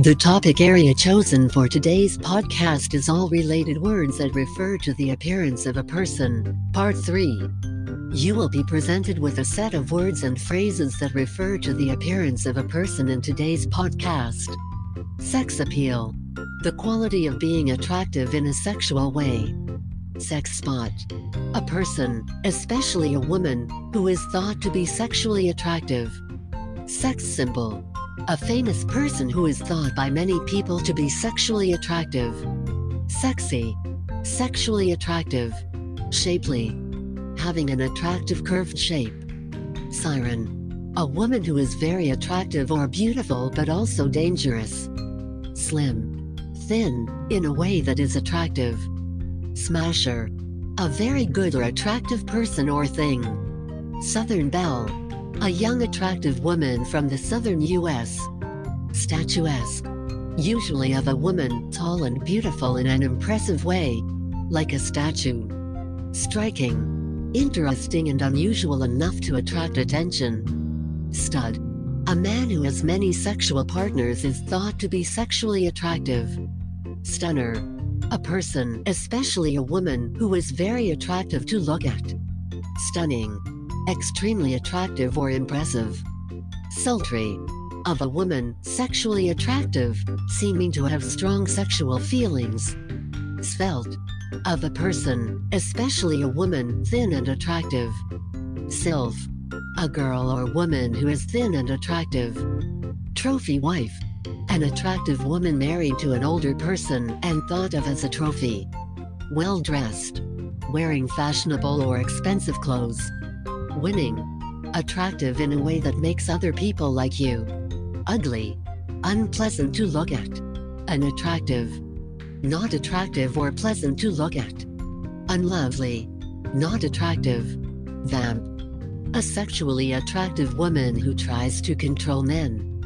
The topic area chosen for today's podcast is all related words that refer to the appearance of a person. Part 3. You will be presented with a set of words and phrases that refer to the appearance of a person in today's podcast. Sex appeal. The quality of being attractive in a sexual way. Sexpot. A person, especially a woman, who is thought to be sexually attractive. Sex symbol. A famous person who is thought by many people to be sexually attractive. Sexy. Sexually attractive. Shapely. Having an attractive curved shape. Siren. A woman who is very attractive or beautiful but also dangerous. Slim. Thin, in a way that is attractive. Smasher. A very good or attractive person or thing. Southern Belle. A young attractive woman from the southern US. Statuesque. Usually of a woman tall and beautiful in an impressive way. Like a statue. Striking. Interesting and unusual enough to attract attention. Stud. A man who has many sexual partners is thought to be sexually attractive. Stunner. A person, especially a woman, who is very attractive to look at. Stunning extremely attractive or impressive. Sultry. Of a woman, sexually attractive, seeming to have strong sexual feelings. Svelte. Of a person, especially a woman, thin and attractive. Sylph. A girl or woman who is thin and attractive. Trophy wife. An attractive woman married to an older person and thought of as a trophy. Well dressed. Wearing fashionable or expensive clothes winning, attractive in a way that makes other people like you, ugly, unpleasant to look at, unattractive, not attractive or pleasant to look at, unlovely, not attractive, vamp, a sexually attractive woman who tries to control men.